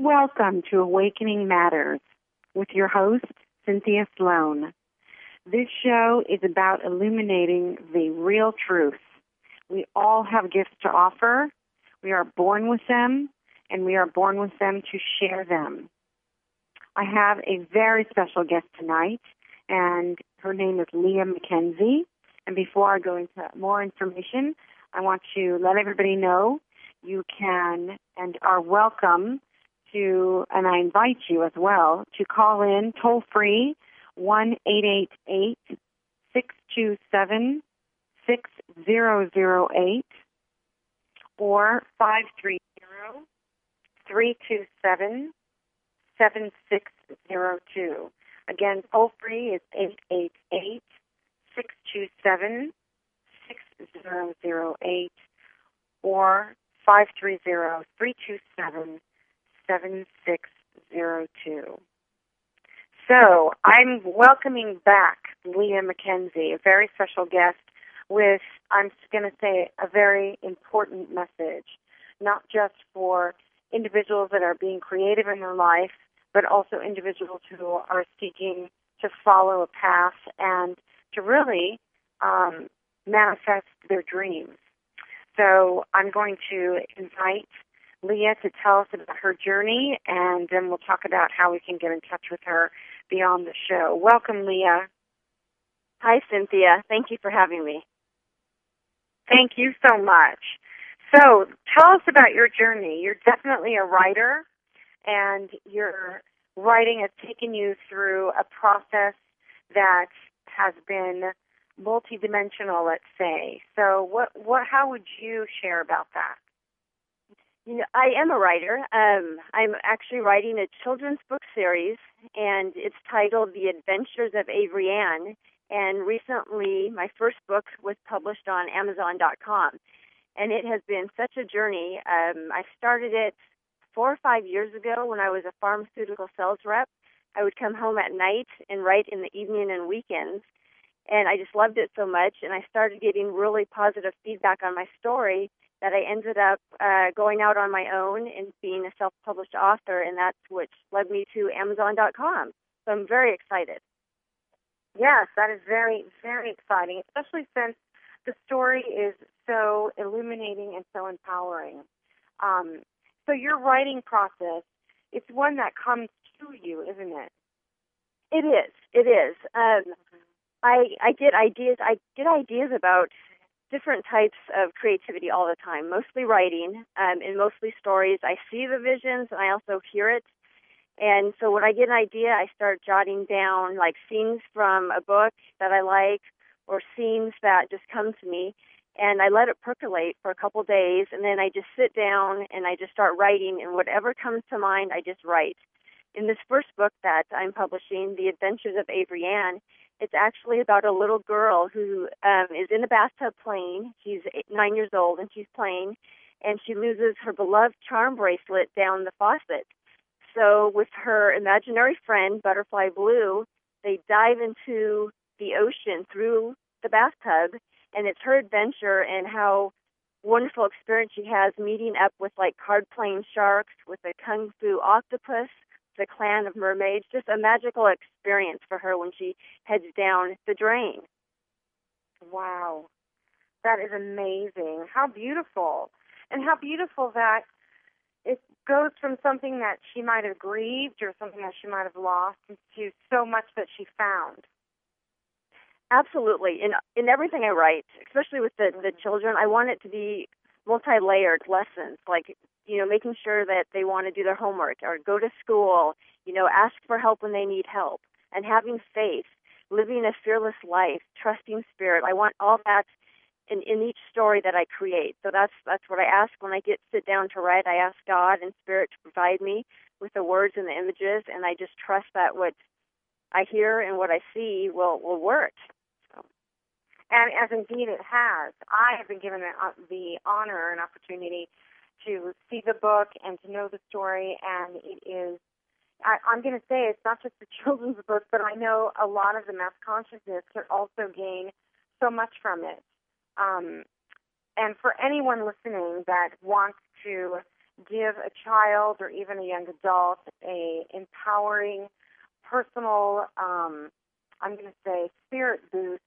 Welcome to Awakening Matters with your host, Cynthia Sloan. This show is about illuminating the real truth. We all have gifts to offer. We are born with them, and we are born with them to share them. I have a very special guest tonight, and her name is Leah Mackenzie. And before I go into more information, I want to let everybody know you can and are welcome to, and I invite you as well, to call in toll free 1 888 627 6008 or 530 327 7602. Again, toll free is 888 627 6008 or 530 327 7602. So I'm welcoming back Leah Mackenzie, a very special guest with, I'm going to say, a very important message, not just for individuals that are being creative in their life, but also individuals who are seeking to follow a path and to really um, manifest their dreams. So I'm going to invite Leah to tell us about her journey, and then we'll talk about how we can get in touch with her beyond the show. Welcome, Leah. Hi, Cynthia. Thank you for having me. Thank you so much. So, tell us about your journey. You're definitely a writer, and your writing has taken you through a process that has been multidimensional, let's say. So, what, what, how would you share about that? You know, I am a writer. Um, I'm actually writing a children's book series, and it's titled The Adventures of Avery Ann. And recently, my first book was published on Amazon.com, and it has been such a journey. Um, I started it four or five years ago when I was a pharmaceutical sales rep. I would come home at night and write in the evening and weekends, and I just loved it so much. And I started getting really positive feedback on my story that I ended up uh, going out on my own and being a self-published author, and that's which led me to Amazon.com. So I'm very excited. Yes, that is very, very exciting, especially since the story is so illuminating and so empowering. Um, so your writing process, it's one that comes to you, isn't it? It is. It is. Um, I I get ideas. I get ideas about different types of creativity all the time, mostly writing um, and mostly stories. I see the visions and I also hear it. And so when I get an idea, I start jotting down like scenes from a book that I like or scenes that just come to me. And I let it percolate for a couple days. And then I just sit down and I just start writing. And whatever comes to mind, I just write. In this first book that I'm publishing, The Adventures of Avery Ann, it's actually about a little girl who um, is in a bathtub playing. She's eight, nine years old and she's playing, and she loses her beloved charm bracelet down the faucet. So, with her imaginary friend, Butterfly Blue, they dive into the ocean through the bathtub, and it's her adventure and how wonderful experience she has meeting up with like card playing sharks, with a kung fu octopus, the clan of mermaids. Just a magical experience for her when she heads down the drain. Wow. That is amazing. How beautiful. And how beautiful that it goes from something that she might have grieved or something that she might have lost to so much that she found. Absolutely. In in everything I write, especially with the, the mm-hmm. children, I want it to be multi layered lessons. Like you know, making sure that they want to do their homework or go to school, you know, ask for help when they need help, and having faith, living a fearless life, trusting spirit. I want all that in, in each story that I create. So that's that's what I ask when I get sit down to write. I ask God and Spirit to provide me with the words and the images, and I just trust that what I hear and what I see will will work. And as indeed it has, I have been given the, uh, the honor and opportunity to see the book and to know the story. And it is, I, I'm going to say, it's not just the children's book, but I know a lot of the mass consciousness can also gain so much from it. Um, and for anyone listening that wants to give a child or even a young adult a empowering personal um, I'm going to say spirit boost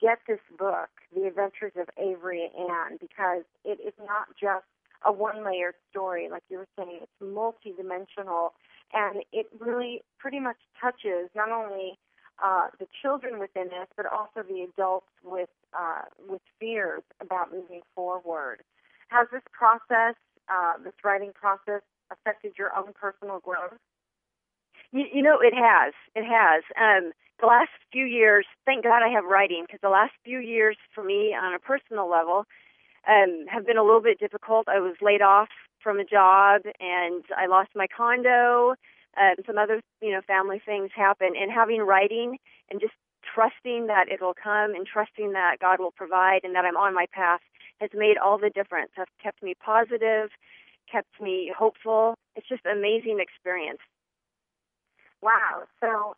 get this book, The Adventures of Avery Ann, because it is not just a one layered story, like you were saying, it's multidimensional and it really pretty much touches not only uh, the children within us, but also the adults with uh, with fears about moving forward. Has this process, uh, this writing process, affected your own personal growth? You, you know, it has. It has. Um, the last few years, thank God I have writing because the last few years for me on a personal level um, have been a little bit difficult. I was laid off from a job and I lost my condo. Um, some other, you know, family things happen, and having writing and just trusting that it'll come and trusting that God will provide and that I'm on my path has made all the difference. Has kept me positive, kept me hopeful. It's just an amazing experience. Wow. So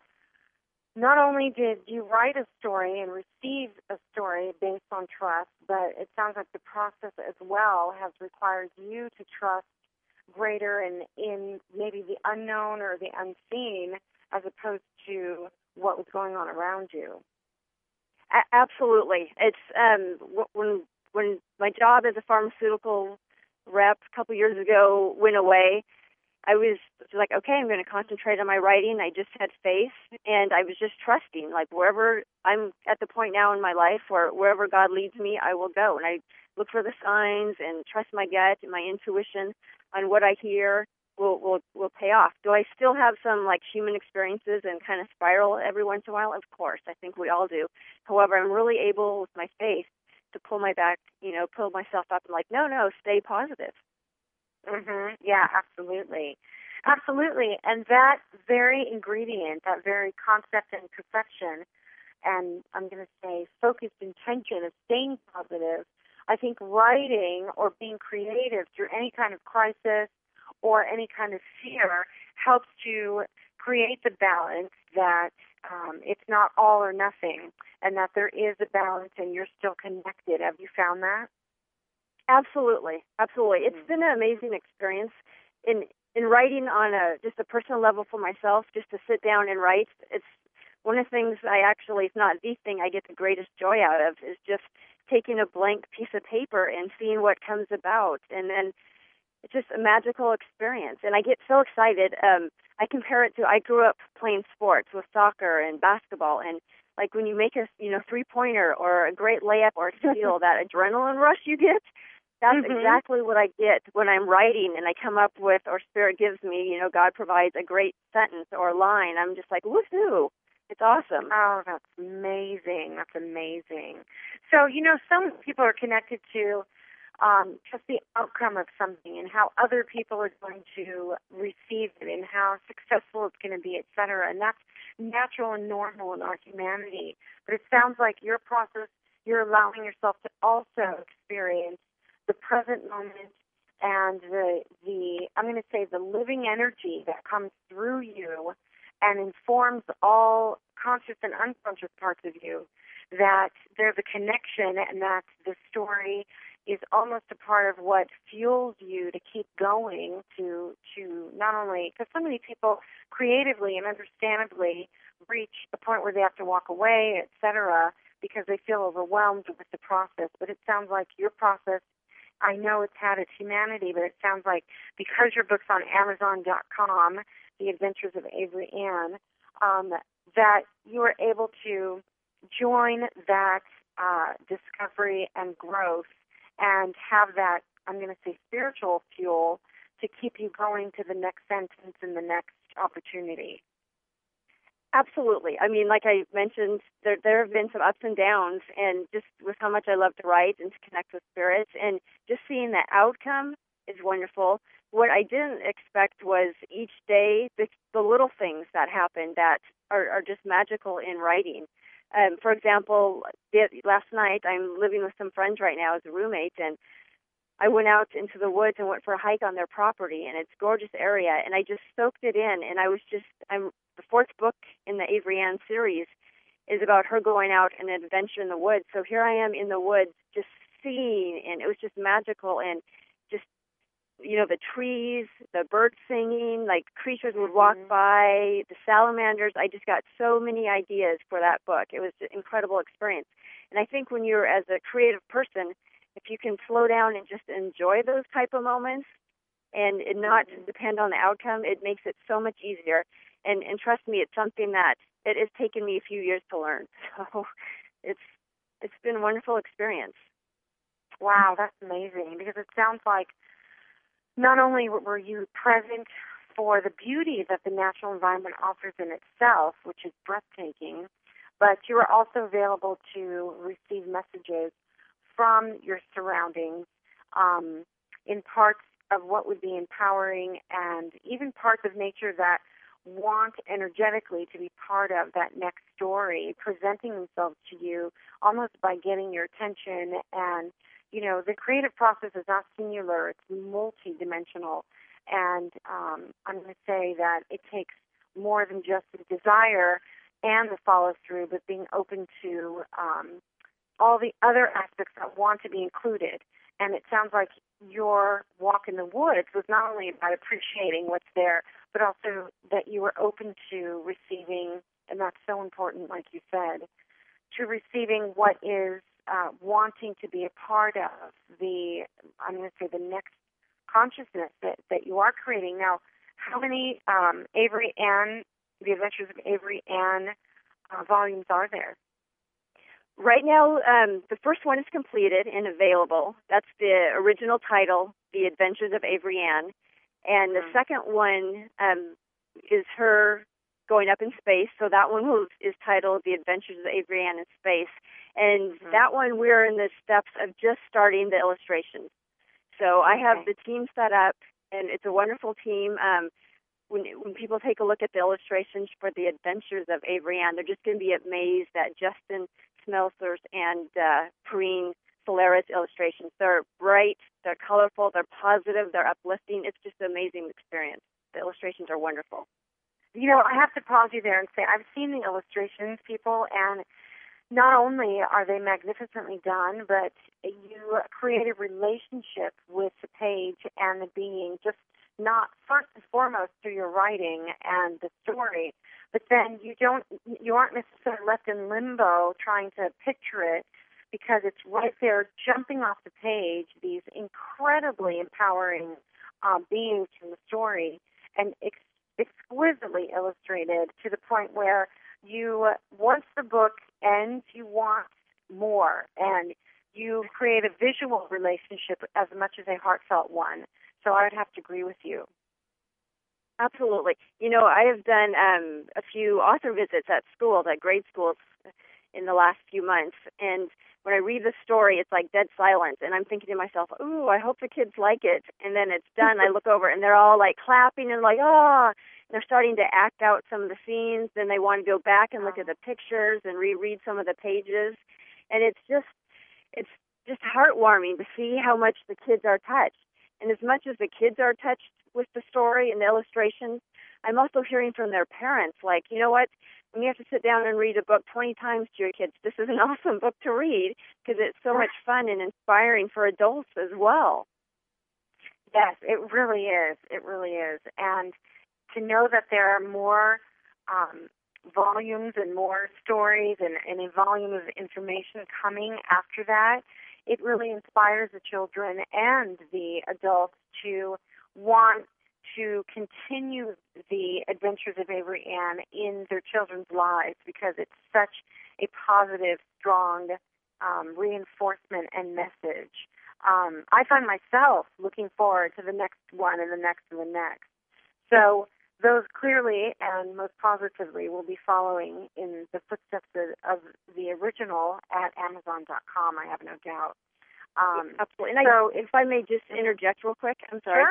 not only did you write a story and receive a story based on trust, but it sounds like the process as well has required you to trust greater and in maybe the unknown or the unseen as opposed to what was going on around you. Absolutely. It's um, when when my job as a pharmaceutical rep a couple years ago went away, I was like, okay, I'm going to concentrate on my writing. I just had faith and I was just trusting, like wherever I'm at the point now in my life or wherever God leads me, I will go. And I look for the signs and trust my gut and my intuition on what I hear will will will pay off. Do I still have some like human experiences and kind of spiral every once in a while? Of course, I think we all do. However, I'm really able with my faith to pull my back, you know, pull myself up and like, no, no, stay positive. Mhm. Yeah, absolutely. Absolutely. And that very ingredient, that very concept and perception and I'm going to say focused intention of staying positive, I think writing or being creative through any kind of crisis or any kind of fear helps to create the balance that um, it's not all or nothing and that there is a balance and you're still connected. Have you found that? Absolutely, absolutely. It's been an amazing experience in in writing on a just a personal level for myself. Just to sit down and write, it's one of the things I actually, if not the thing, I get the greatest joy out of is just taking a blank piece of paper and seeing what comes about, and then it's just a magical experience. And I get so excited. Um, I compare it to I grew up playing sports with soccer and basketball, and like when you make a you know three pointer or a great layup or steal, that adrenaline rush you get that's mm-hmm. exactly what I get when I'm writing and I come up with, or Spirit gives me, you know, God provides a great sentence or line. I'm just like, woohoo! It's awesome. Oh, that's amazing. That's amazing. So, you know, some people are connected to um, just the outcome of something and how other people are going to receive it and how successful it's going to be, et cetera. And that's natural and normal in our humanity. But it sounds like your process, you're allowing yourself to also experience the present moment and the the I'm going to say the living energy that comes through you and informs all conscious and unconscious parts of you that there's a connection and that the story is almost a part of what fuels you to keep going to to not only because so many people creatively and understandably reach a point where they have to walk away etc because they feel overwhelmed with the process. But it sounds like your process I know it's had its humanity, but it sounds like because your book's on Amazon.com, The Adventures of Avery Ann, um, that you are able to join that uh, discovery and growth and have that, I'm going to say, spiritual fuel to keep you going to the next sentence and the next opportunity. Absolutely. I mean, like I mentioned, there there have been some ups and downs, and just with how much I love to write and to connect with spirits, and just seeing the outcome is wonderful. What I didn't expect was each day the, the little things that happen that are, are just magical in writing. Um, for example, the, last night I'm living with some friends right now as a roommate, and I went out into the woods and went for a hike on their property, and it's a gorgeous area, and I just soaked it in, and I was just I'm the fourth book in the Avery Ann series is about her going out and an adventure in the woods. So here I am in the woods, just seeing, and it was just magical and just, you know, the trees, the birds singing, like creatures would walk mm-hmm. by, the salamanders. I just got so many ideas for that book. It was an incredible experience. And I think when you're as a creative person, if you can slow down and just enjoy those type of moments and, and not mm-hmm. depend on the outcome, it makes it so much easier. And and trust me, it's something that it has taken me a few years to learn. So it's it's been a wonderful experience. Wow, that's amazing because it sounds like not only were you present for the beauty that the natural environment offers in itself, which is breathtaking, but you were also available to receive messages from your surroundings um, in parts of what would be empowering and even parts of nature that want energetically to be part of that next story, presenting themselves to you almost by getting your attention. And, you know, the creative process is not singular, it's multidimensional. And um, I'm going to say that it takes more than just the desire and the follow through, but being open to um, all the other aspects that want to be included. And it sounds like your walk in the woods was not only about appreciating what's there, but also that you were open to receiving, and that's so important, like you said, to receiving what is uh, wanting to be a part of the, I'm going to say, the next consciousness that, that you are creating. Now, how many um, Avery Ann, The Adventures of Avery Ann uh, volumes are there? Right now, um, the first one is completed and available. That's the original title, The Adventures of Avery Ann. And the mm-hmm. second one um, is her going up in space. So that one will, is titled The Adventures of Avery Ann in Space. And mm-hmm. that one, we're in the steps of just starting the illustrations. So I have okay. the team set up, and it's a wonderful team. Um, when when people take a look at the illustrations for the Adventures of Avery Ann, they're just going to be amazed that Justin Smelser's and uh, Solares illustrations. They're bright, they're colorful, they're positive, they're uplifting. It's just an amazing experience. The illustrations are wonderful. You know, I have to pause you there and say I've seen the illustrations, people, and not only are they magnificently done, but you create a relationship with the page and the being, just not first and foremost through your writing and the story, but then you don't, you aren't necessarily left in limbo trying to picture it because it's right there jumping off the page, these incredibly empowering um, beings from the story, and ex- exquisitely illustrated to the point where you, once the book ends, you want more, and you create a visual relationship as much as a heartfelt one. So I would have to agree with you. Absolutely. You know, I have done um, a few author visits at schools, at grade schools, in the last few months, and when I read the story, it's like dead silence, and I'm thinking to myself, "Ooh, I hope the kids like it." And then it's done. I look over, and they're all like clapping and like, "Ah!" they're starting to act out some of the scenes. Then they want to go back and look at the pictures and reread some of the pages, and it's just, it's just heartwarming to see how much the kids are touched. And as much as the kids are touched with the story and the illustrations, I'm also hearing from their parents, like, you know what? When you have to sit down and read a book 20 times to your kids, this is an awesome book to read because it's so much fun and inspiring for adults as well. Yes, it really is. It really is. And to know that there are more um, volumes and more stories and, and a volume of information coming after that, it really inspires the children and the adults to want to continue the adventures of Avery Ann in their children's lives because it's such a positive, strong um, reinforcement and message. Um, I find myself looking forward to the next one and the next and the next. So those clearly and most positively will be following in the footsteps of, of the original at Amazon.com. I have no doubt. Um, Absolutely. And so, I, if I may just interject real quick, I'm sorry.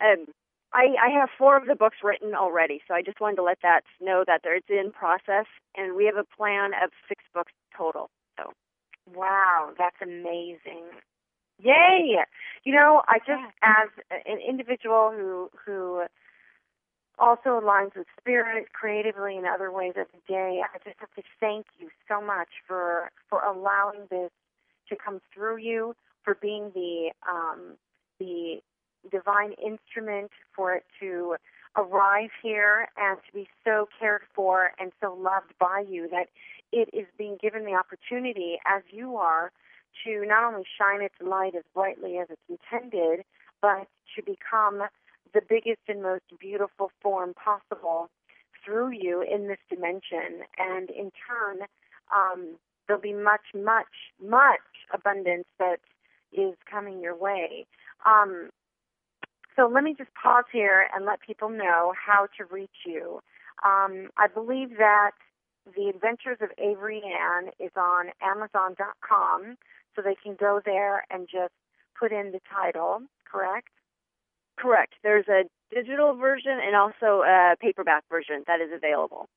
Sure. Um, I, I have four of the books written already, so I just wanted to let that know that it's in process, and we have a plan of six books total. So, wow, that's amazing! Yay! You know, I just as an individual who who also aligns with spirit creatively in other ways every day, I just have to thank you so much for for allowing this to come through you, for being the um, the divine instrument for it to arrive here and to be so cared for and so loved by you that it is being given the opportunity, as you are, to not only shine its light as brightly as it's intended, but to become the biggest and most beautiful form possible through you in this dimension. And in turn, um, there'll be much, much, much abundance that is coming your way. Um, so let me just pause here and let people know how to reach you. Um, I believe that The Adventures of Avery Ann is on Amazon.com, so they can go there and just put in the title, correct? Correct. There's a digital version and also a paperback version that is available.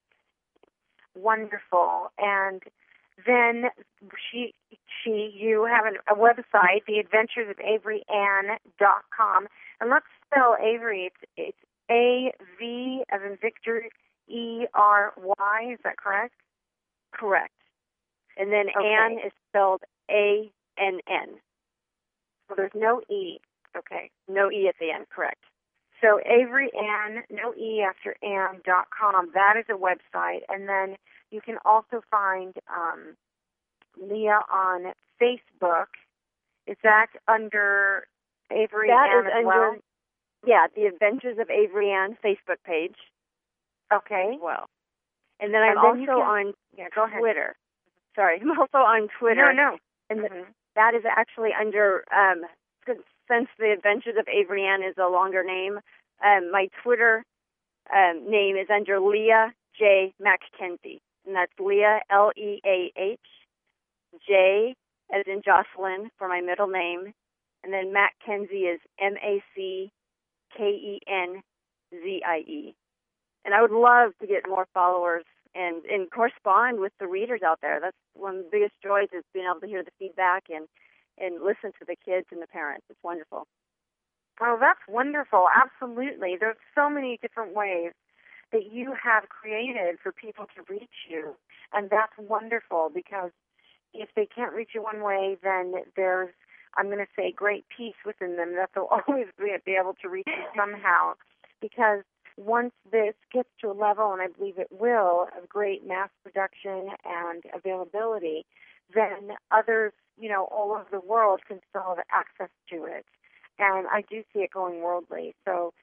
Wonderful. And then she, she, you have an, a website, The Adventures of Avery dot com, and let's spell Avery. It's, it's A V as in Victor E R Y. Is that correct? Correct. And then okay. Ann is spelled A N N. So there's no E. Okay. No E at the end. Correct. So Avery Ann, no E after Ann dot com. That is a website, and then you can also find um, Leah on Facebook. Is that under Avery that Ann is as under, well? Yeah, the Adventures of Avery Ann Facebook page. Okay. Well, and then I'm and then also can, on yeah, go ahead. Twitter. Sorry, I'm also on Twitter. No, no. And mm-hmm. that is actually under um, since the Adventures of Avery Ann is a longer name. Um, my Twitter um, name is under Leah J Mackenzie, and that's Leah L E A H J as in Jocelyn for my middle name, and then Mackenzie is M A C K E N Z I E. And I would love to get more followers and and correspond with the readers out there. That's one of the biggest joys is being able to hear the feedback and and listen to the kids and the parents. It's wonderful. Oh, that's wonderful. Absolutely. There's so many different ways that you have created for people to reach you. And that's wonderful because if they can't reach you one way, then there's, I'm going to say, great peace within them that they'll always be able to reach you somehow. Because once this gets to a level, and I believe it will, of great mass production and availability, then others, you know, all over the world can still have access to it. And I do see it going worldly. So,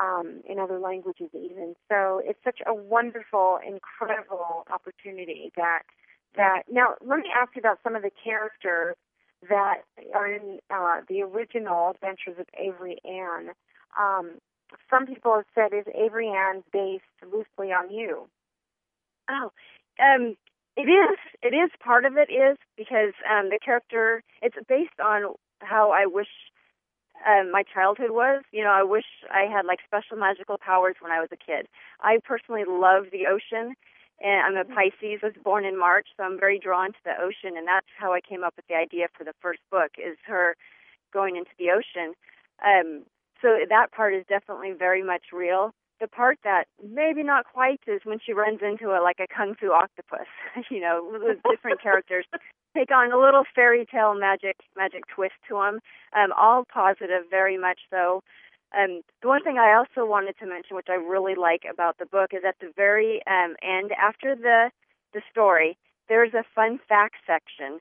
um, in other languages even. So it's such a wonderful, incredible opportunity that that now let me ask you about some of the characters that are in uh, the original Adventures of Avery Ann. Um, some people have said is Avery Ann based loosely on you? Oh, um, it is. It is part of it is because um, the character it's based on how I wish um, my childhood was. You know, I wish I had like special magical powers when I was a kid. I personally love the ocean, and I'm a mm-hmm. Pisces. I was born in March, so I'm very drawn to the ocean, and that's how I came up with the idea for the first book is her going into the ocean. Um, so that part is definitely very much real. The part that maybe not quite is when she runs into a like a kung fu octopus. you know, with different characters take on a little fairy tale magic magic twist to them. Um, all positive, very much so. Um, the one thing I also wanted to mention, which I really like about the book, is at the very um, end, after the the story, there's a fun fact section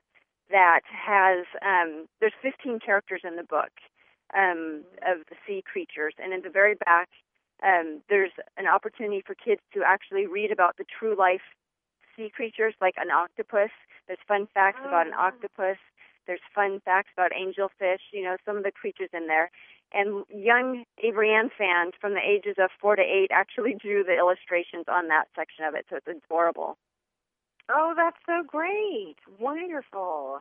that has um, there's 15 characters in the book um, of the sea creatures, and in the very back, um, there's an opportunity for kids to actually read about the true life sea creatures, like an octopus. There's fun facts about an Oh. octopus. There's fun facts about angelfish. You know, some of the creatures in there. And young Avery Ann fans from the ages of four to eight actually drew the illustrations on that section of it, so it's adorable. Oh, that's so great! Wonderful.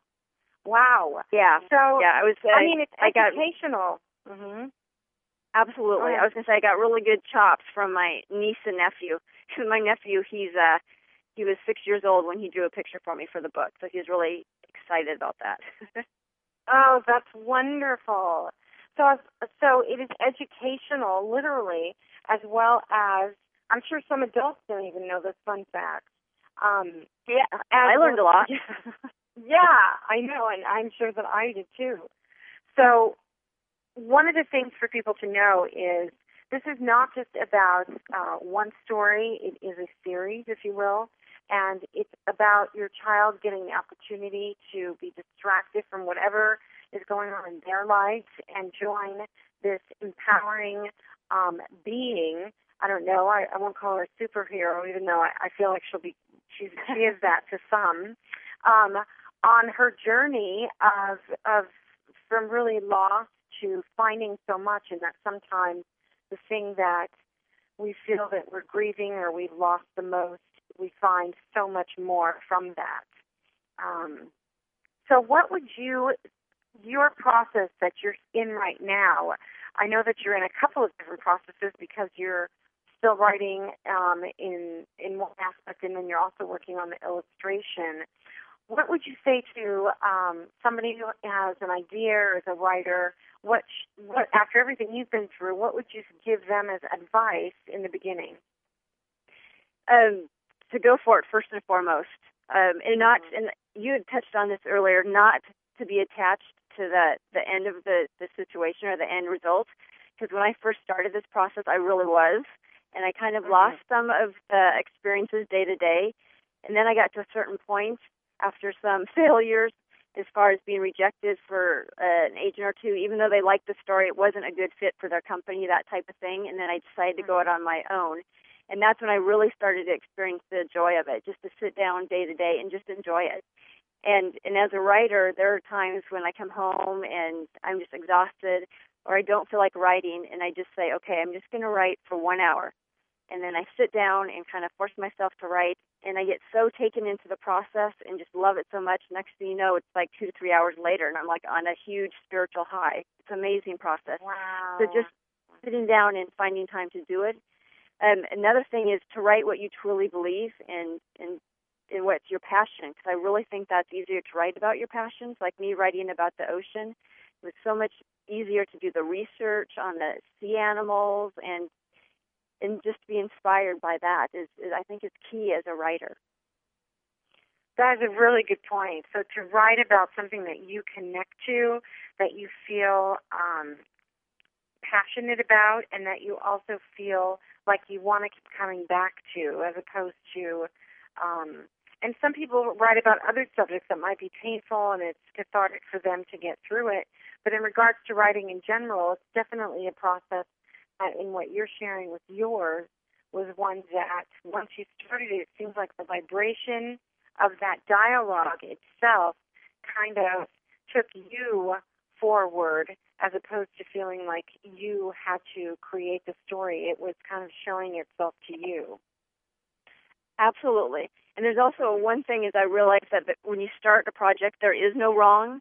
Wow. Yeah. So yeah, I was. Uh, I mean, it's I got educational. Absolutely. Oh. I was gonna say I got really good chops from my niece and nephew. my nephew, he's uh, he was six years old when he drew a picture for me for the book, so he's really excited about that. oh, that's wonderful. So, so it is educational, literally, as well as I'm sure some adults don't even know this fun fact. Um, yeah, I learned a lot. yeah, I know, and I'm sure that I did too. So, one of the things for people to know is this is not just about uh, one story. It is a series, if you will, and it's about your child getting the opportunity to be distracted from whatever is going on in their life and join this empowering um, being. I don't know. I, I won't call her a superhero, even though I, I feel like she'll be. She's she is that to some. Um, on her journey of of from really lost to finding so much, and that sometimes the thing that we feel that we're grieving or we've lost the most, we find so much more from that. Um, so, what would you, your process that you're in right now? I know that you're in a couple of different processes because you're still writing um, in in one aspect, and then you're also working on the illustration. What would you say to um, somebody who has an idea or is a writer? What, what after everything you've been through, what would you give them as advice in the beginning? Um, to go for it first and foremost, um, and not. Mm-hmm. And you had touched on this earlier. Not to be attached to the the end of the the situation or the end result. Because when I first started this process, I really was, and I kind of mm-hmm. lost some of the experiences day to day. And then I got to a certain point after some failures as far as being rejected for uh, an agent or two, even though they liked the story, it wasn't a good fit for their company, that type of thing. And then I decided to go it on my own. And that's when I really started to experience the joy of it, just to sit down day to day and just enjoy it. And and as a writer, there are times when I come home and I'm just exhausted or I don't feel like writing and I just say, okay, I'm just going to write for one hour. And then I sit down and kind of force myself to write and I get so taken into the process and just love it so much. Next thing you know, it's like two to three hours later, and I'm like on a huge spiritual high. It's an amazing process. Wow. So just sitting down and finding time to do it. Um, another thing is to write what you truly believe and and and what's your passion. Because I really think that's easier to write about your passions. Like me writing about the ocean, it was so much easier to do the research on the sea animals and and just be inspired by that is, is I think is key as a writer. That is a really good point. So to write about something that you connect to, that you feel um, passionate about, and that you also feel like you want to keep coming back to, as opposed to. Um, and some people write about other subjects that might be painful, and it's cathartic for them to get through it. But in regards to writing in general, it's definitely a process in what you're sharing with yours was one that once you started it, it seems like the vibration of that dialogue itself kind of took you forward as opposed to feeling like you had to create the story. It was kind of showing itself to you. Absolutely. And there's also one thing is I realized that when you start a project, there is no wrong.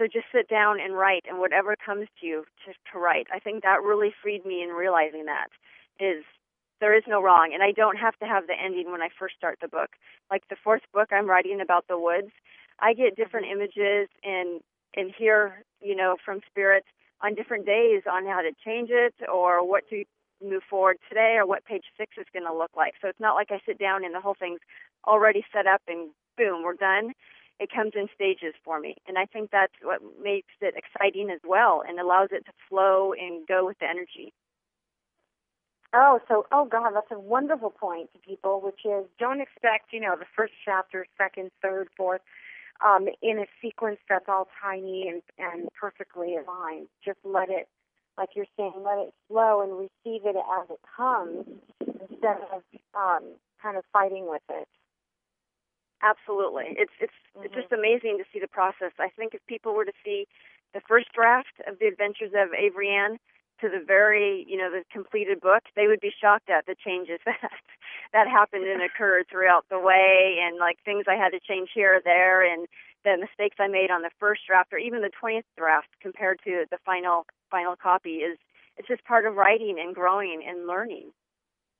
So just sit down and write, and whatever comes to you to, to write. I think that really freed me in realizing that is there is no wrong, and I don't have to have the ending when I first start the book. Like the fourth book, I'm writing about the woods. I get different mm-hmm. images and and hear you know from spirits on different days on how to change it or what to move forward today or what page six is going to look like. So it's not like I sit down and the whole thing's already set up and boom, we're done it comes in stages for me. And I think that's what makes it exciting as well and allows it to flow and go with the energy. Oh, so oh God, that's a wonderful point to people, which is don't expect, you know, the first chapter, second, third, fourth, um, in a sequence that's all tiny and, and perfectly aligned. Just let it like you're saying, let it flow and receive it as it comes instead of um, kind of fighting with it. Absolutely. It's it's mm-hmm. it's just amazing to see the process. I think if people were to see the first draft of the Adventures of Avery Ann to the very, you know, the completed book, they would be shocked at the changes that that happened and occurred throughout the way and like things I had to change here or there and the mistakes I made on the first draft or even the 20th draft compared to the final final copy is it's just part of writing and growing and learning.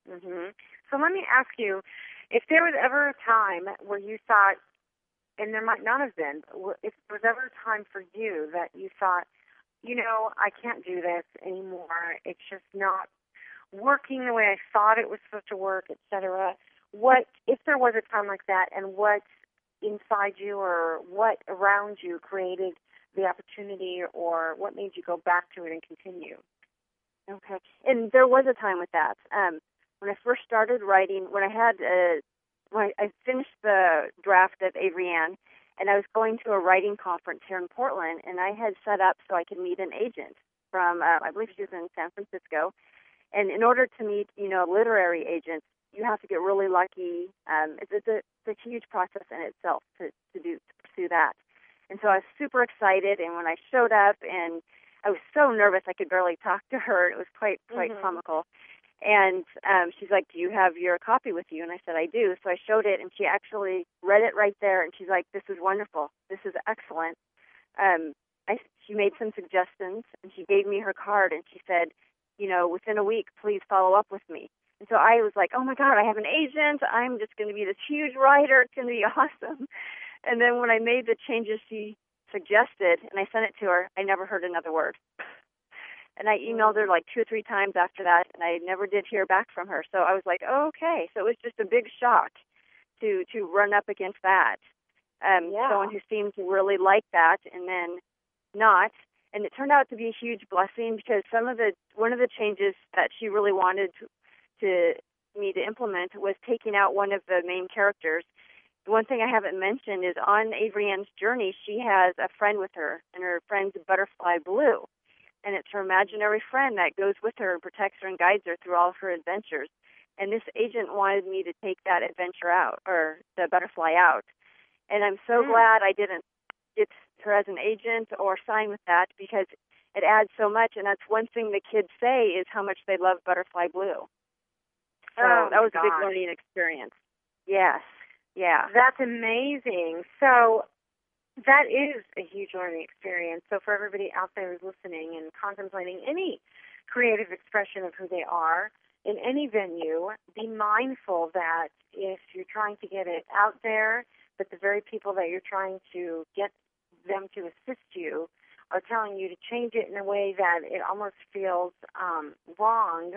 Mhm. So let me ask you if there was ever a time where you thought, and there might not have been, but if there was ever a time for you that you thought, you know, I can't do this anymore. It's just not working the way I thought it was supposed to work, etc. What if there was a time like that, and what inside you or what around you created the opportunity, or what made you go back to it and continue? Okay, and there was a time with that. Um, when I first started writing, when I had uh, when I finished the draft of Avery Ann, and I was going to a writing conference here in Portland, and I had set up so I could meet an agent from uh, I believe she was in San Francisco, and in order to meet you know literary agents, you have to get really lucky. Um, it's, it's, a, it's a huge process in itself to, to do to pursue that. And so I was super excited, and when I showed up, and I was so nervous I could barely talk to her. It was quite quite mm-hmm. comical. And um, she's like, "Do you have your copy with you?" And I said, "I do." So I showed it, and she actually read it right there, and she's like, "This is wonderful. This is excellent." Um, I, she made some suggestions, and she gave me her card, and she said, "You know, within a week, please follow up with me." And so I was like, oh my God, I have an agent. I'm just going to be this huge writer. It's going to be awesome. And then when I made the changes she suggested and I sent it to her, I never heard another word. And I emailed her like two or three times after that, and I never did hear back from her. So I was like, oh, okay. So it was just a big shock to to run up against that. Um, yeah. Someone who seemed to really like that, and then not. And it turned out to be a huge blessing because some of the one of the changes that she really wanted to, to me to implement was taking out one of the main characters. One thing I haven't mentioned is on Avery Ann's journey, she has a friend with her, and her friend's Butterfly Blue. And it's her imaginary friend that goes with her and protects her and guides her through all of her adventures. And this agent wanted me to take that adventure out, or the butterfly out. And I'm so mm. glad I didn't get her as an agent or sign with that because it adds so much. And that's one thing the kids say is how much they love Butterfly Blue. So oh, that was gosh. a big learning experience. Yes. Yeah. That's amazing. So that is a huge learning experience. So for everybody out there who's listening and contemplating any creative expression of who they are in any venue, be mindful that if you're trying to get it out there, but the very people that you're trying to get them to assist you are telling you to change it in a way that it almost feels um, wrong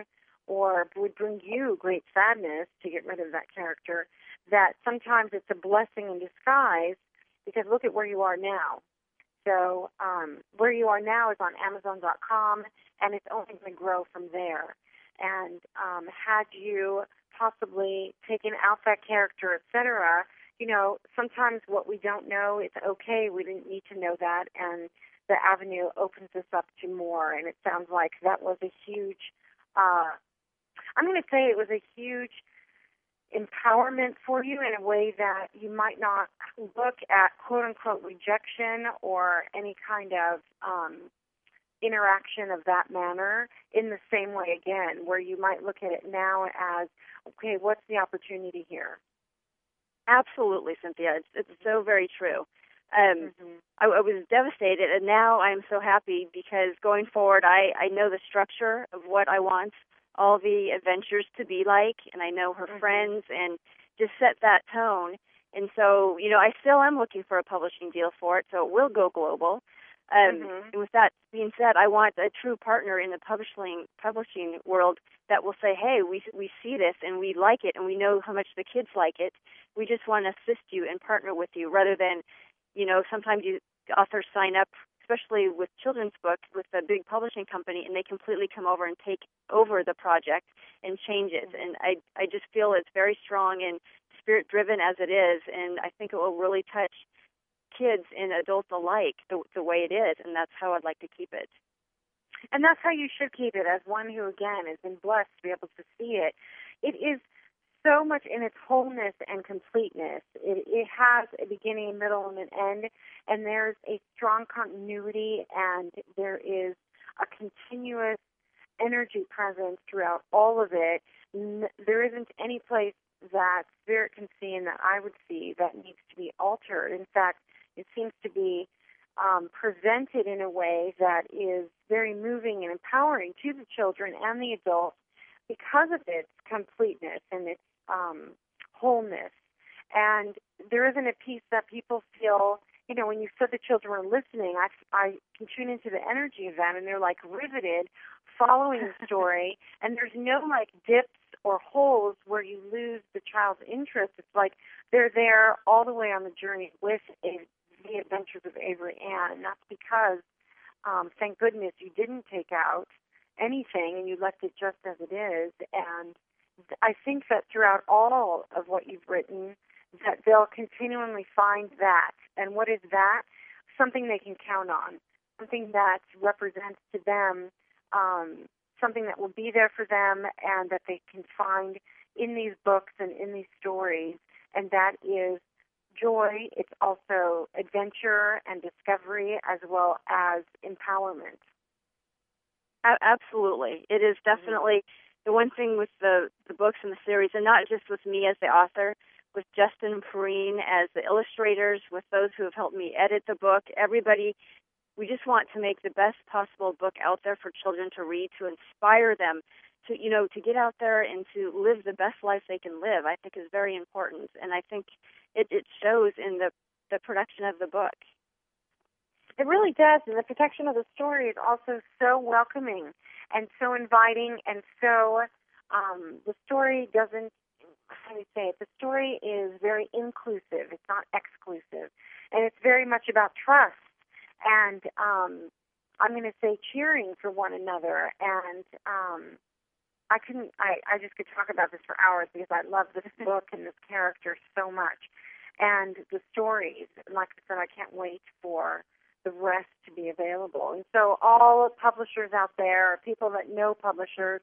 or would bring you great sadness to get rid of that character, that sometimes it's a blessing in disguise because look at where you are now. So um, where you are now is on Amazon.com, and it's only going to grow from there. And um, had you possibly taken out that character, etc., you know, sometimes what we don't know, it's okay. We didn't need to know that, and the avenue opens us up to more. And it sounds like that was a huge uh, I'm going to say it was a huge empowerment for you in a way that you might not look at quote unquote rejection or any kind of um, interaction of that manner in the same way again, where you might look at it now as, okay, what's the opportunity here? Absolutely, Cynthia. It's, it's so very true. Um, mm-hmm. I, I was devastated, and now I'm so happy because going forward, I, I know the structure of what I want all the adventures to be like, and I know her mm-hmm. friends, and just set that tone. And so, you know, I still am looking for a publishing deal for it, so it will go global. Um, mm-hmm. And with that being said, I want a true partner in the publishing publishing world that will say, "Hey, we we see this and we like it, and we know how much the kids like it. We just want to assist you and partner with you, rather than, you know, sometimes you authors sign up especially with children's books with a big publishing company and they completely come over and take over the project and change it. Mm-hmm. And i i just feel it's very strong and spirit driven as it is and i think it will really touch kids and adults alike the, the way it is and that's how i'd like to keep it. And that's how you should keep it as one who again has been blessed to be able to see it. It is so much in its wholeness and completeness. It, it has a beginning, middle, and an end, and there's a strong continuity, and there is a continuous energy presence throughout all of it. There isn't any place that spirit can see and that I would see that needs to be altered. In fact, it seems to be um, presented in a way that is very moving and empowering to the children and the adults because of its completeness and its um, wholeness. And there isn't a piece that people feel, you know, when you said the children were listening, I, I can tune into the energy of that, and they're like riveted, following the story. and there's no like dips or holes where you lose the child's interest. It's like they're there all the way on the journey with a The Adventures of Avery Ann, and that's because, um, thank goodness, you didn't take out anything and you left it just as it is. And I think that throughout all of what you've written, that they'll continually find that. And what is that? Something they can count on, something that represents to them um, something that will be there for them and that they can find in these books and in these stories. And that is joy. It's also adventure and discovery as well as empowerment. Absolutely. It is mm-hmm. The one thing with the, the books and the series, and not just with me as the author, with Justin Perrine as the illustrators, with those who have helped me edit the book, everybody we just want to make the best possible book out there for children to read to inspire them to you know to get out there and to live the best life they can live i think is very important. And i think it, it shows in the the production of the book. It really does and the protection of the story is also so welcoming and so inviting and so um the story doesn't how do you say it the story is very inclusive it's not exclusive and it's very much about trust and um, I'm going to say cheering for one another. And um, I couldn't, I, I just could talk about this for hours because I love this book and this character so much. And the stories, And like I said, I can't wait for the rest to be available. And so, all publishers out there, people that know publishers,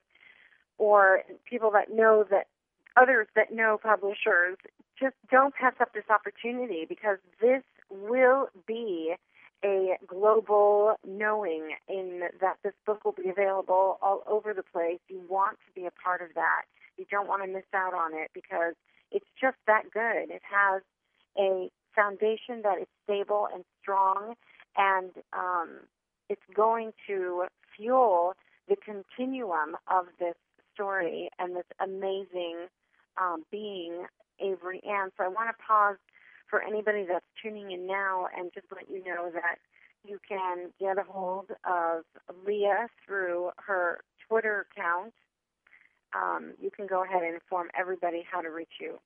or people that know that others that know publishers, just don't pass up this opportunity because this will be a global knowing in that this book will be available all over the place. You want to be a part of that. You don't want to miss out on it because it's just that good. It has a foundation that is stable and strong, and um, it's going to fuel the continuum of this story and this amazing um, being, Avery Ann. So I want to pause for anybody that's tuning in now and just let you know that you can get a hold of Leah through her Twitter account. Um, you can go ahead and inform everybody how to reach you.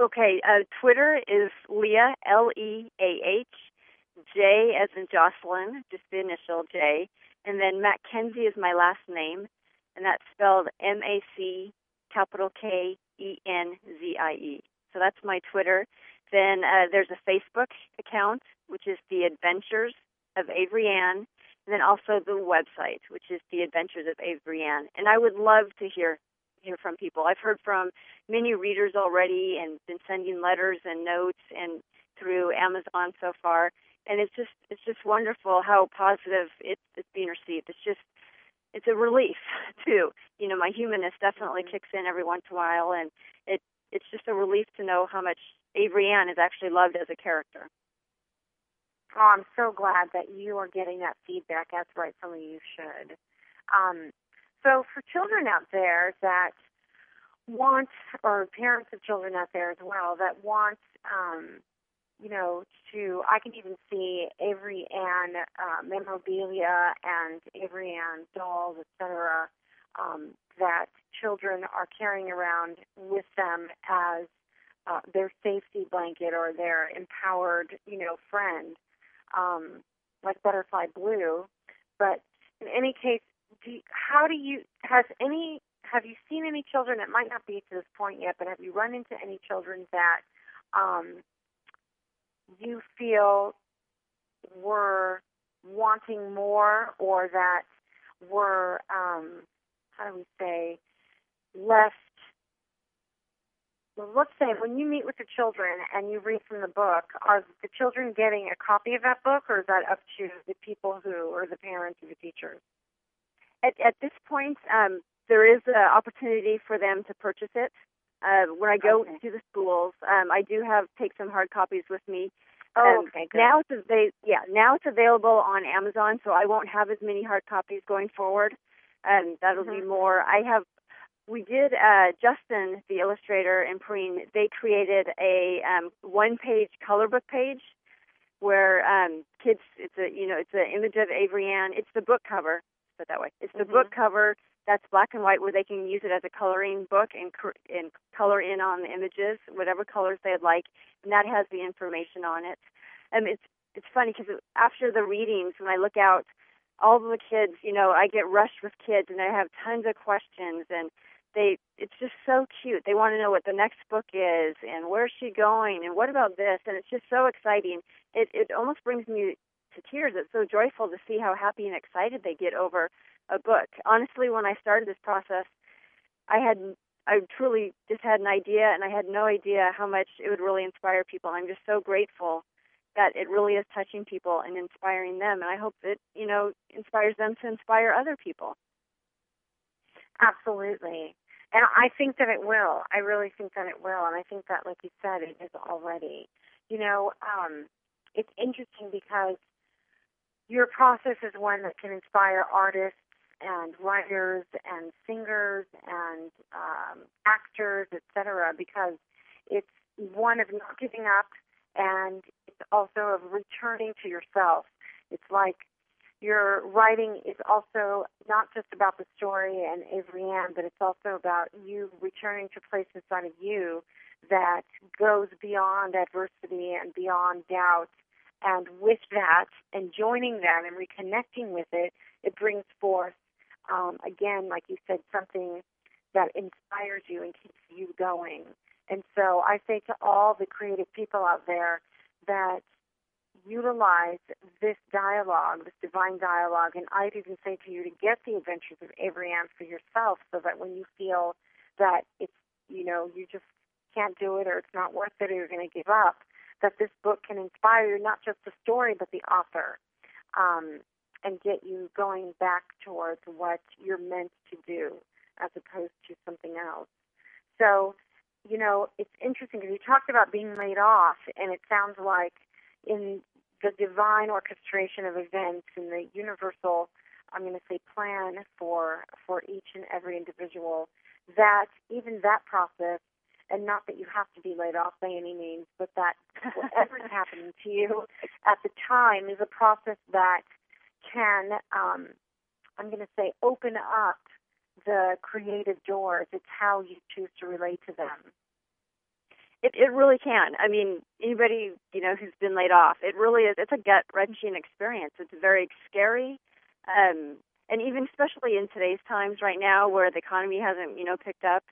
Okay, uh, Twitter is Leah, L E A H, J as in Jocelyn, just the initial J, and then Mackenzie is my last name, and that's spelled M A C capital K E N Z I E. So that's my Twitter. Then uh, there's a Facebook account, which is The Adventures of Avery Ann, and then also the website, which is The Adventures of Avery Ann. And I would love to hear hear from people. I've heard from many readers already, and been sending letters and notes and through Amazon so far. And it's just it's just wonderful how positive it's, it's being received. It's just it's a relief too. You know, my humanness definitely mm-hmm. kicks in every once in a while, and it it's just a relief to know how much Avery Ann is actually loved as a character. Oh, I'm so glad that you are getting that feedback as rightfully you should. Um, so, for children out there that want, or parents of children out there as well, that want, um, you know, to, I can even see Avery Ann uh, memorabilia and Avery Ann dolls, etc., um, that children are carrying around with them as uh, their safety blanket or their empowered, you know, friend, um, like Butterfly Blue. But in any case, do you, how do you has any have you seen any children? It might not be to this point yet, but have you run into any children that um, you feel were wanting more, or that were um, how do we say left well, let's say when you meet with the children and you read from the book, are the children getting a copy of that book, or is that up to the people who, or the parents or the teachers? At, at this point, um, there is an opportunity for them to purchase it. Uh, when I go okay. to the schools, um, I do have take some hard copies with me. Oh, um, okay, good. Now it's they, yeah, now it's available on Amazon, so I won't have as many hard copies going forward. Um, that'll mm-hmm. be more. I have we did uh, Justin, the illustrator, and Perrine. They created a um, one-page color book page where um, kids. It's a you know it's an image of Avery Ann. It's the book cover. Put that way. It's the mm-hmm. book cover that's black and white where they can use it as a coloring book and and color in on the images whatever colors they'd like, and that has the information on it. and it's it's funny because after the readings, when I look out, all the kids, you know, I get rushed with kids, and I have tons of questions, and they it's just so cute. They want to know what the next book is and where's she going and what about this, and it's just so exciting. It it almost brings me to tears. It's so joyful to see how happy and excited they get over a book. Honestly, when I started this process, I had I truly just had an idea, and I had no idea how much it would really inspire people. I'm just so grateful that it really is touching people and inspiring them, and I hope that you know inspires them to inspire other people. Absolutely. And I think that it will. I really think that it will. And I think that, like you said, it is already. You know, um, it's interesting because your process is one that can inspire artists and writers and singers and um, actors, etc. Because it's one of not giving up, and it's also of returning to yourself. It's like your writing is also not just about the story and Avery Ann, but it's also about you returning to a place inside of you that goes beyond adversity and beyond doubt. And with that, and joining that and reconnecting with it, it brings forth, um, again, like you said, something that inspires you and keeps you going. And so I say to all the creative people out there that utilize this dialogue, this divine dialogue, and I'd even say to you to get the adventures of Avery Ann for yourself so that when you feel that it's, you know, you just can't do it or it's not worth it or you're going to give up, that this book can inspire you, not just the story, but the author, um, and get you going back towards what you're meant to do as opposed to something else. So, you know, it's interesting because you talked about being laid off, and it sounds like in the divine orchestration of events and the universal, I'm going to say, plan for for each and every individual. That even that process, and not that you have to be laid off by any means, but that whatever's happening to you at the time is a process that can, um, I'm going to say, open up the creative doors. It's how you choose to relate to them. It it really can. I mean, anybody you know who's been laid off, it really is. It's a gut wrenching experience. It's very scary, um, and even especially in today's times right now, where the economy hasn't you know picked up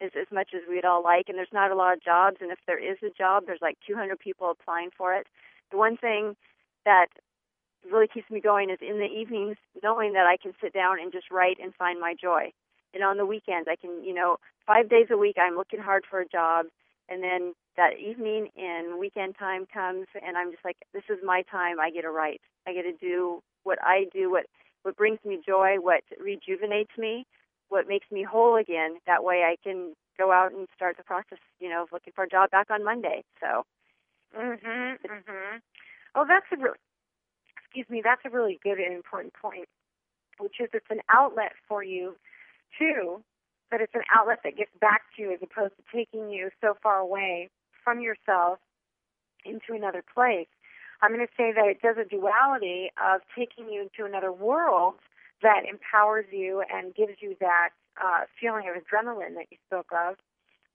as as much as we'd all like, and there's not a lot of jobs. And if there is a job, there's like 200 people applying for it. The one thing that really keeps me going is in the evenings knowing that I can sit down and just write and find my joy. And on the weekends, I can, you know, five days a week, I'm looking hard for a job and then that evening and weekend time comes and I'm just like this is my time. I get to write. I get to do what I do what what brings me joy what rejuvenates me what makes me whole again. That way I can go out and start the process you know of looking for a job back on Monday. So mhm mhm oh that's a really excuse me that's a really good and important point which is it's an outlet for you too but it's an outlet that gets back to you as opposed to taking you so far away from yourself into another place. I'm going to say that it does a duality of taking you into another world that empowers you and gives you that uh, feeling of adrenaline that you spoke of,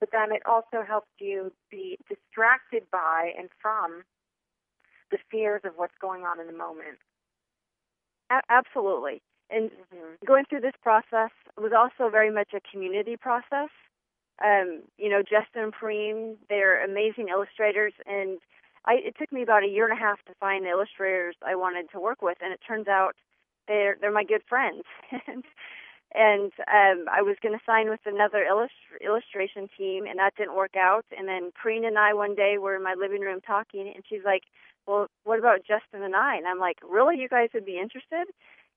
but then it also helps you be distracted by and from the fears of what's going on in the moment. A- absolutely. And mm-hmm. going through this process was also very much a community process. Um, you know, Justin and Preem, they're amazing illustrators, and I, it took me about a year and a half to find the illustrators I wanted to work with, and it turns out they're they're my good friends. and and um, I was going to sign with another illust- illustration team, and that didn't work out. And then Preen and I one day were in my living room talking, and she's like, "Well, what about Justin and I?" And I'm like, "Really? You guys would be interested?"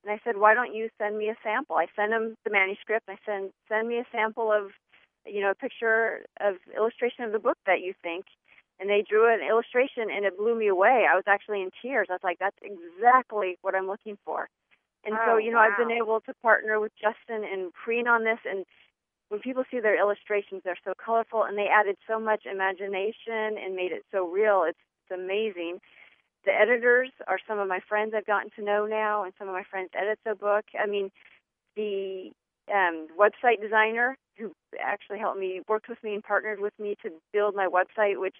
And I said, why don't you send me a sample? I sent him the manuscript. I said, send me a sample of, you know, a picture of illustration of the book that you think. And they drew an illustration and it blew me away. I was actually in tears. I was like, that's exactly what I'm looking for. And oh, so, you know, wow. I've been able to partner with Justin and Preen on this. And when people see their illustrations, they're so colorful and they added so much imagination and made it so real. It's, it's amazing the editors are some of my friends I've gotten to know now, and some of my friends edit the book. I mean, the um, website designer who actually helped me, worked with me, and partnered with me to build my website, which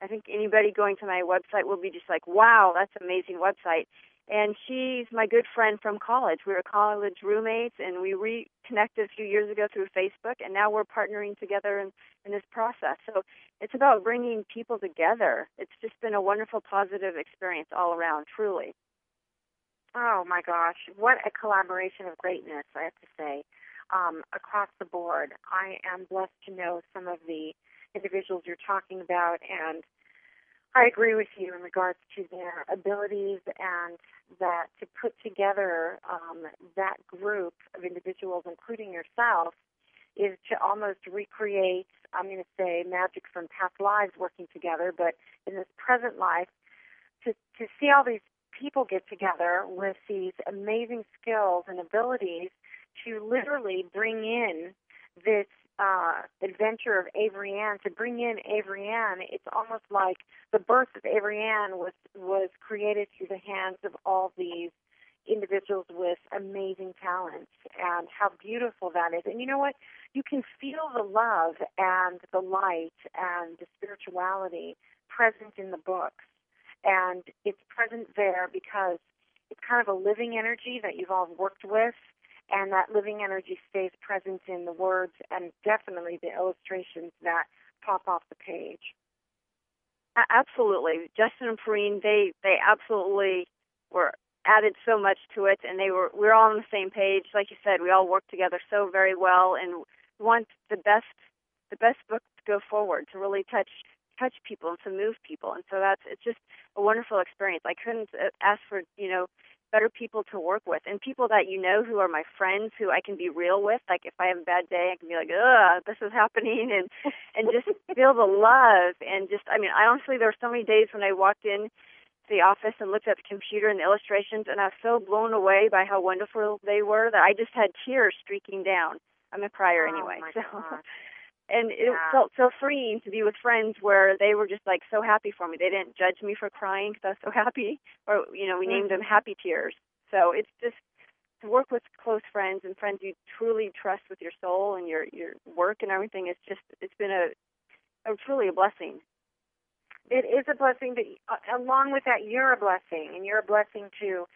I think anybody going to my website will be just like, wow, that's an amazing website. And she's my good friend from college. We were college roommates, and we reconnected a few years ago through Facebook, and now we're partnering together in, in this process. So it's about bringing people together. It's just been a wonderful, positive experience all around, truly. Oh my gosh, what a collaboration of greatness, I have to say, um, across the board. I am blessed to know some of the individuals you're talking about, and I agree with you in regards to their abilities and that to put together um, that group of individuals, including yourself, is to almost recreate, I'm going to say, magic from past lives working together, but in this present life, to, to see all these people get together with these amazing skills and abilities to literally bring in this uh, adventure of Avery Ann, to bring in Avery Ann, it's almost like the birth of Avery Ann was was created through the hands of all these individuals with amazing talents and how beautiful that is. And you know what? You can feel the love and the light and the spirituality present in the books. And it's present there because it's kind of a living energy that you've all worked with and that living energy stays present in the words and definitely the illustrations that pop off the page. Absolutely, Justin and Perrine, they they absolutely were added so much to it, and they were we are all on the same page. Like you said, we all work together so very well, and want the best the best book to go forward to really touch touch people and to move people, and so that's it's just a wonderful experience. I couldn't uh, ask for you know better people to work with and people that you know who are my friends who I can be real with. Like if I have a bad day, I can be like, ugh, this is happening and and just feel the love and just I mean, I honestly there were so many days when I walked in to the office and looked at the computer and the illustrations and I was so blown away by how wonderful they were that I just had tears streaking down. I'm a crier oh, anyway. so and it yeah. felt so freeing to be with friends where they were just like so happy for me. They didn't judge me for crying because I was so happy, or you know, we mm-hmm. named them happy tears. So it's just to work with close friends and friends you truly trust with your soul and your your work and everything. It's just it's been a, a truly a blessing. It is a blessing, but uh, along with that, you're a blessing, and you're a blessing to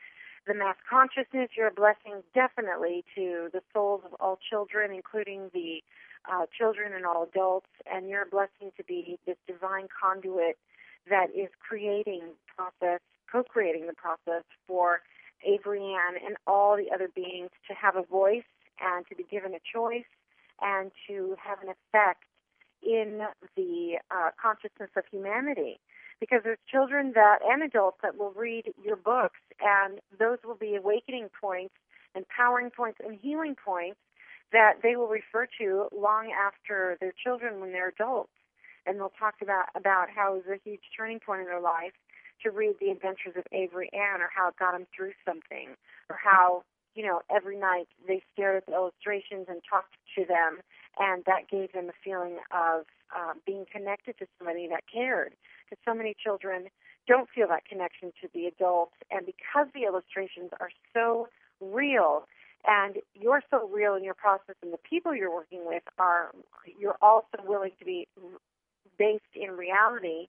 the mass consciousness. You're a blessing definitely to the souls of all children, including the uh, children and all adults, and you're a blessing to be this divine conduit that is creating process, co-creating the process for Avery Ann and all the other beings to have a voice and to be given a choice and to have an effect in the uh, consciousness of humanity. Because there's children that and adults that will read your books, and those will be awakening points, empowering points, and healing points that they will refer to long after their children when they're adults. And they'll talk about, about how it was a huge turning point in their life to read the adventures of Avery Ann or how it got them through something or how, you know, every night they stared at the illustrations and talked to them and that gave them a feeling of uh, being connected to somebody that cared. Because so many children don't feel that connection to the adults and because the illustrations are so real and you're so real in your process and the people you're working with are you're also willing to be based in reality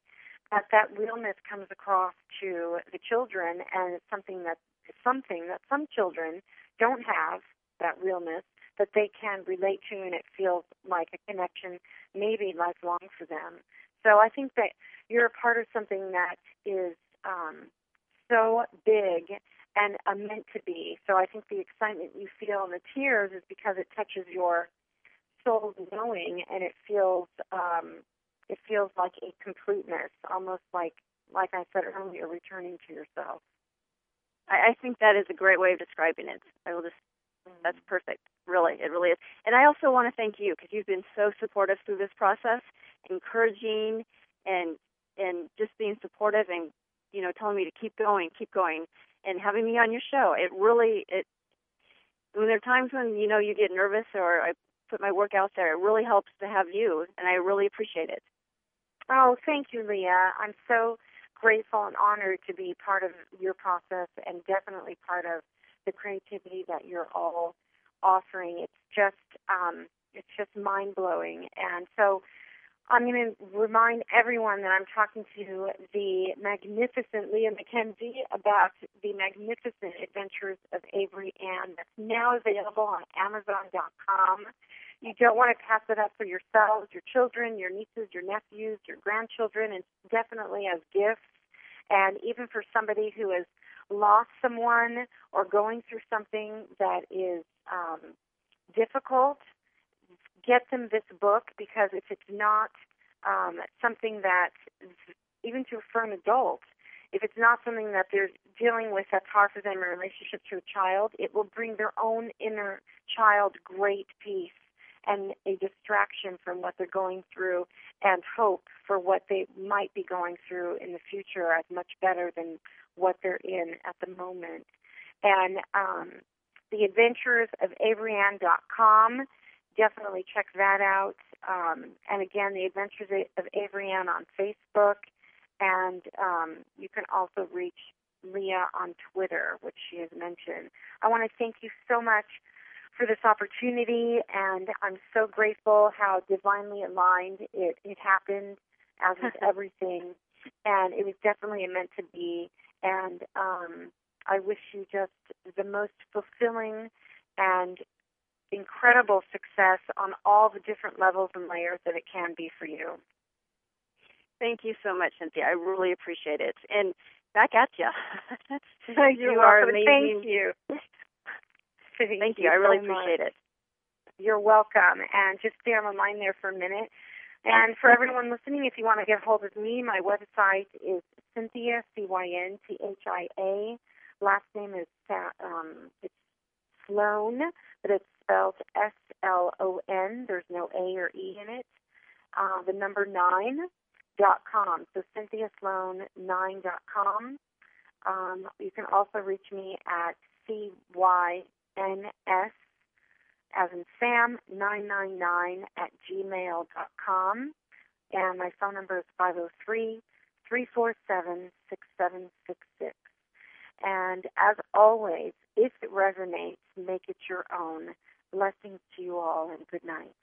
that that realness comes across to the children and it's something that something that some children don't have that realness that they can relate to and it feels like a connection maybe lifelong for them. So i think that you're a part of something that is um, so big and a meant to be. So I think the excitement you feel and the tears is because it touches your soul's knowing, and it feels um, it feels like a completeness, almost like like I said earlier, returning to yourself. I, I think that is a great way of describing it. I will just that's perfect. Really, it really is. And I also want to thank you because you've been so supportive through this process, encouraging and and just being supportive and you know telling me to keep going, keep going and having me on your show. It really it when there are times when you know you get nervous or I put my work out there, it really helps to have you, and I really appreciate it. Oh, thank you, Leah. I'm so grateful and honored to be part of your process and definitely part of the creativity that you're all offering. It's just um, it's just mind blowing, and so I'm going to remind everyone that I'm talking to the magnificent Leah Mackenzie about the magnificent adventures of Avery Ann that's now available on Amazon.com. You don't want to pass it up for yourselves, your children, your nieces, your nephews, your grandchildren, and definitely as gifts. And even for somebody who has lost someone or going through something that is um, difficult, get them this book because if it's not um, something that, even to for an adult, if it's not something that they're dealing with that's hard for them in relationship to a child, it will bring their own inner child great peace and a distraction from what they're going through and hope for what they might be going through in the future as much better than what they're in at the moment. And um, the adventures of AveryAnn.com, definitely check that out. Um, and again, the adventures of Avery Ann on Facebook. And um, you can also reach Leah on Twitter, which she has mentioned. I want to thank you so much for this opportunity, and I'm so grateful how divinely aligned it, it happened, as with everything. And it was definitely meant to be. And um, I wish you just the most fulfilling and incredible success on all the different levels and layers that it can be for you. Thank you so much, Cynthia. I really appreciate it. And back at you. you, you are amazing. Thank you. Thank, Thank you. you. I really so appreciate much. it. You're welcome. And just stay on the line there for a minute. And for everyone listening, if you want to get hold of me, my website is Cynthia C Y N T H I A. Last name is um, it's Slon, but it's spelled S L O N. There's no A or E in it. Uh, the number nine dot com. So Cynthia Slon nine dot com. Um, you can also reach me at C Y N S as in Sam nine nine nine at gmail dot com. And my phone number is five zero three three four seven six seven six six. And as always, if it resonates, make it your own. Blessings to you all and good night.